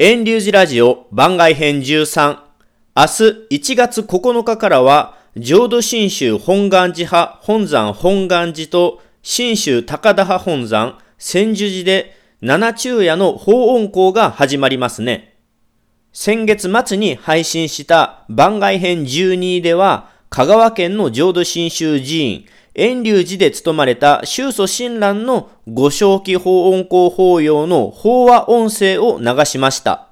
遠流寺ラジオ番外編13明日1月9日からは浄土真宗本願寺派本山本願寺と真宗高田派本山千住寺で七昼夜の法音校が始まりますね。先月末に配信した番外編12では香川県の浄土真宗寺院遠隆寺で務まれた宗祖親鸞のご正気法音校法要の法話音声を流しました。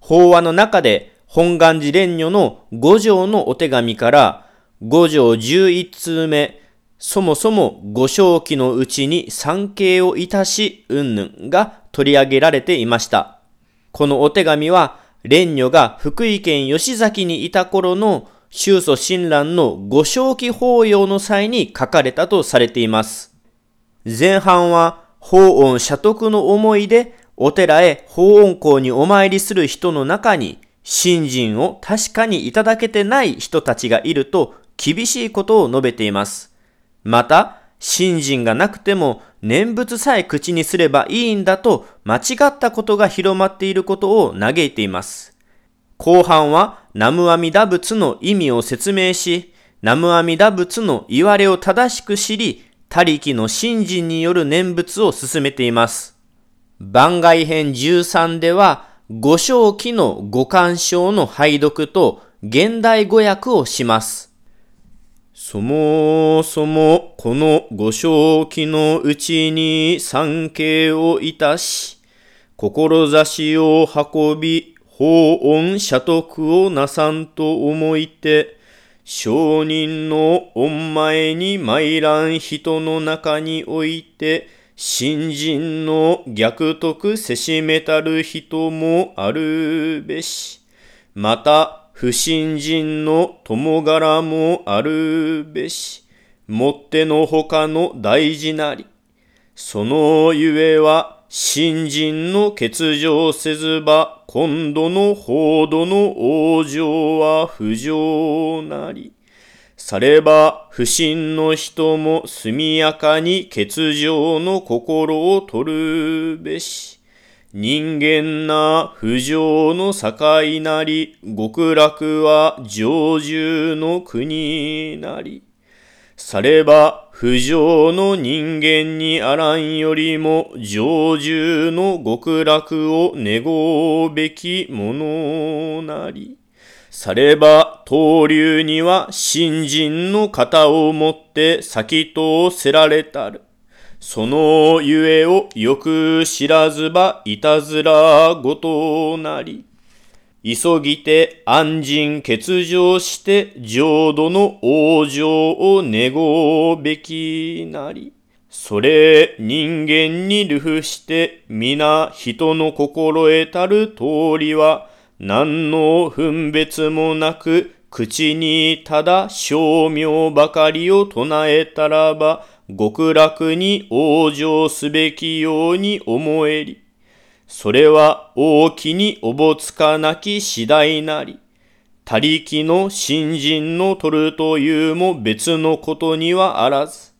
法話の中で本願寺蓮如の五条のお手紙から五条十一通目、そもそもご正気のうちに参詣をいたし、うんぬんが取り上げられていました。このお手紙は、蓮如が福井県吉崎にいた頃の宗祖親鸞のご正気法要の際に書かれたとされています。前半は法音社徳の思いでお寺へ法音校にお参りする人の中に信心を確かにいただけてない人たちがいると厳しいことを述べています。また、信心がなくても念仏さえ口にすればいいんだと間違ったことが広まっていることを嘆いています。後半は南無阿弥陀仏の意味を説明し、南無阿弥陀仏の言われを正しく知り、他力の信心による念仏を進めています。番外編13では、五正記の五感章の拝読と現代語訳をします。そもそもこの五正記のうちに参詣をいたし、志を運び、法音社徳をなさんと思いて、商人の御前に参らん人の中において、新人の逆徳せしめたる人もあるべし。また、不信人の友柄もあるべし。もってのほかの大事なり。そのゆえは、新人の欠場せずば、今度の報道の往生は不条なり。されば、不信の人も速やかに欠場の心を取るべし。人間な不条の境なり、極楽は上住の国なり。されば、不浄の人間にあらんよりも、上重の極楽を願うべきものなり。されば、東流には新人の型をもって先とせられたる。そのゆえをよく知らずばいたずらごとなり。急ぎて安心欠場して浄土の往生を願うべきなり。それ人間に流布して皆人の心得たる通りは何の分別もなく口にただ正明ばかりを唱えたらば極楽に往生すべきように思えり。それは大きにおぼつかなき次第なり。他力の新人の取るというも別のことにはあらず。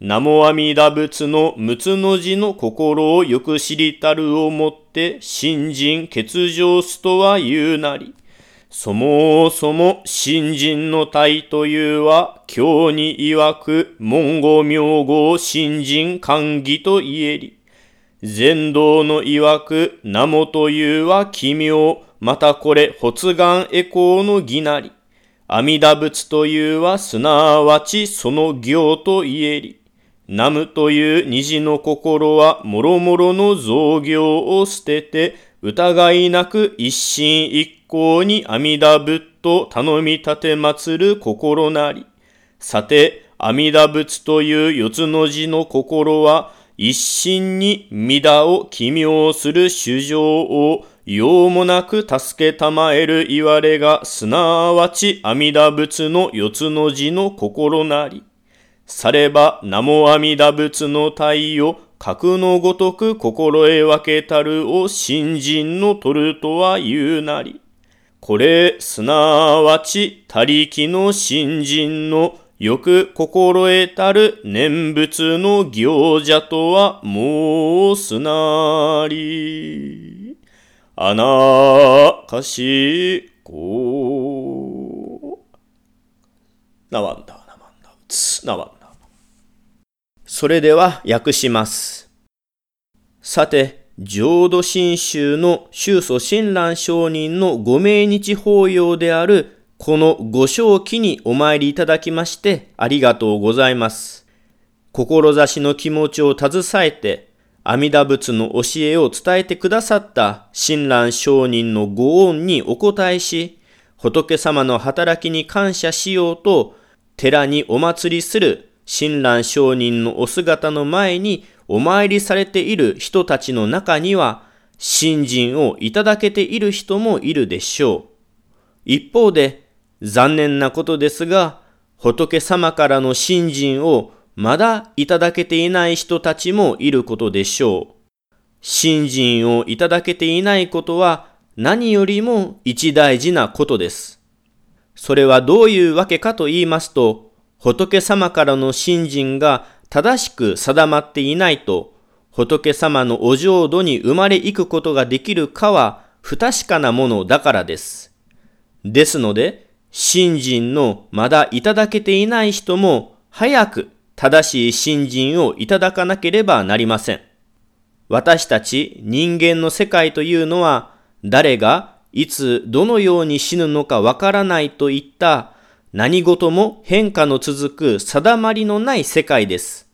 南無阿弥陀仏の六つの字の心をよく知りたるをもって新人欠場すとは言うなり。そもそも新人の体というは、今日に曰く、文語名号新人歓義と言えり。禅道の曰く、名もというは奇妙、またこれ、発願エコーの義なり。阿弥陀仏というは、すなわちその行と言えり。南無という虹の心は、もろもろの造業を捨てて、疑いなく一心一向に阿弥陀仏と頼み立て祀る心なり。さて、阿弥陀仏という四つの字の心は、一心に mida を奇妙する主情を用もなく助けたまえる言われが、すなわち阿弥陀仏の四つの字の心なり。されば、名も阿弥陀仏の体を格のごとく心得分けたるを新人の取るとは言うなり。これ、すなわち、他力の新人のよく心得たる念仏の行者とは申すなり。花かしこ。なわんだ、なわんだ、つ、なわんだ。それでは訳します。さて、浄土真宗の宗祖親鸞上人のご命日法要であるこのご正気にお参りいただきましてありがとうございます。志の気持ちを携えて阿弥陀仏の教えを伝えてくださった親鸞上人のご恩にお答えし、仏様の働きに感謝しようと、寺にお祭りする親鸞上人のお姿の前にお参りされている人たちの中には、信心をいただけている人もいるでしょう。一方で、残念なことですが、仏様からの信心をまだいただけていない人たちもいることでしょう。信心をいただけていないことは何よりも一大事なことです。それはどういうわけかと言いますと、仏様からの信心が正しく定まっていないと、仏様のお浄土に生まれ行くことができるかは不確かなものだからです。ですので、信心のまだいただけていない人も早く正しい信心をいただかなければなりません。私たち人間の世界というのは、誰がいつどのように死ぬのかわからないといった何事も変化の続く定まりのない世界です。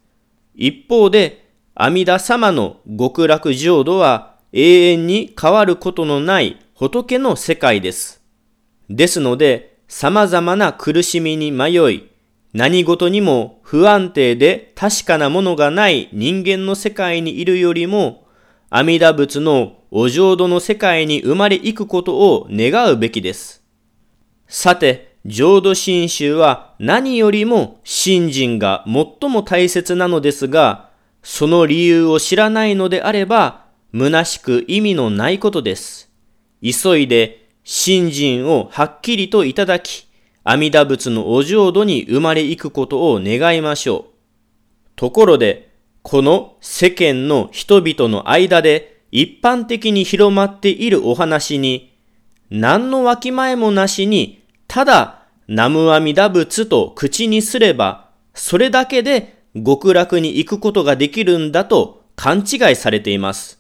一方で、阿弥陀様の極楽浄土は永遠に変わることのない仏の世界です。ですので、様々な苦しみに迷い、何事にも不安定で確かなものがない人間の世界にいるよりも、阿弥陀仏のお浄土の世界に生まれ行くことを願うべきです。さて、浄土真宗は何よりも信心が最も大切なのですが、その理由を知らないのであれば、虚しく意味のないことです。急いで信心をはっきりといただき、阿弥陀仏のお浄土に生まれ行くことを願いましょう。ところで、この世間の人々の間で一般的に広まっているお話に、何のわきまえもなしに、ただ、南無阿弥陀仏と口にすれば、それだけで極楽に行くことができるんだと勘違いされています。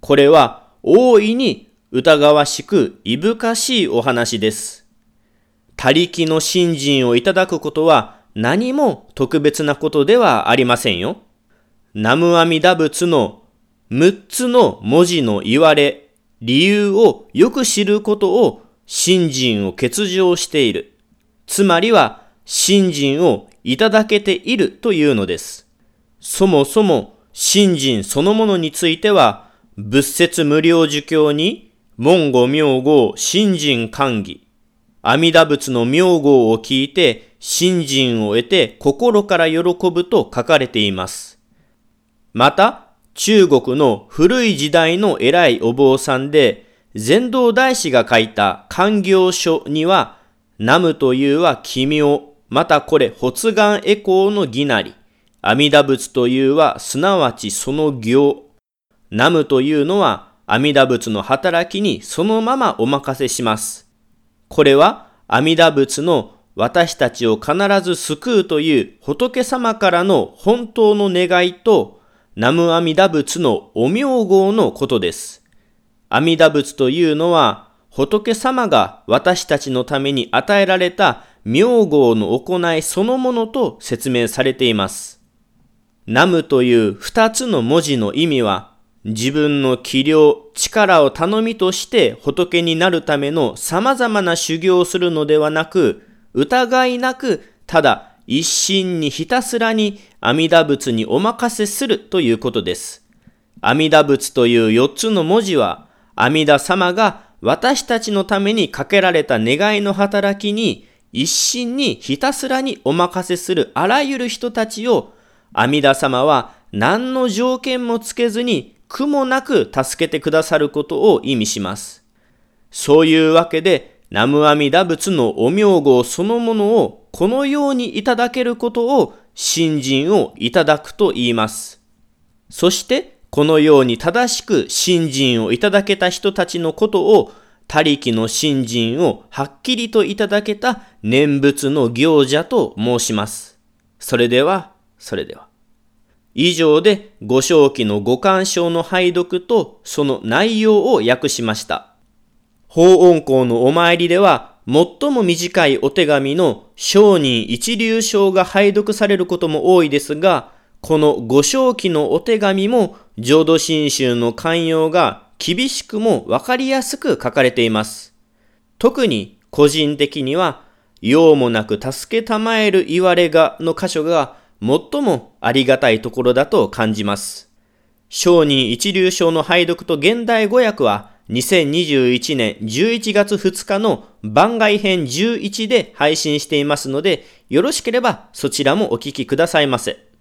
これは大いに疑わしくいぶかしいお話です。他力の信心をいただくことは何も特別なことではありませんよ。南無阿弥陀仏の6つの文字の言われ、理由をよく知ることを信心を欠如している。つまりは信心をいただけているというのです。そもそも信心そのものについては、仏説無料儒教に、文語名号信心歓義、阿弥陀仏の名号を聞いて、信心を得て心から喜ぶと書かれています。また、中国の古い時代の偉いお坊さんで、禅道大師が書いた官行書には、南無というは奇妙、またこれ発願エコーの儀なり、阿弥陀仏というはすなわちその行、南無というのは阿弥陀仏の働きにそのままお任せします。これは阿弥陀仏の私たちを必ず救うという仏様からの本当の願いと南無阿弥陀仏のお名号のことです。阿弥陀仏というのは仏様が私たちのために与えられた名号の行いそのものと説明されています。南無という二つの文字の意味は自分の器量、力を頼みとして仏になるための様々な修行をするのではなく、疑いなく、ただ一心にひたすらに阿弥陀仏にお任せするということです。阿弥陀仏という四つの文字は、阿弥陀様が私たちのためにかけられた願いの働きに、一心にひたすらにお任せするあらゆる人たちを、阿弥陀様は何の条件もつけずに苦もなく助けてくださることを意味します。そういうわけで、南無阿弥陀仏のお名号そのものをこのようにいただけることを信心をいただくと言います。そして、このように正しく信心をいただけた人たちのことを、他力の信心をはっきりといただけた念仏の行者と申します。それでは、それでは。以上で五正記の五感章の拝読とその内容を訳しました。法恩公のお参りでは最も短いお手紙の商人一流章が拝読されることも多いですが、この五正記のお手紙も浄土真宗の寛容が厳しくもわかりやすく書かれています。特に個人的には、用もなく助けたまえる言われがの箇所が最もありがたいところだと感じます。商人一流賞の拝読と現代語訳は2021年11月2日の番外編11で配信していますので、よろしければそちらもお聞きくださいませ。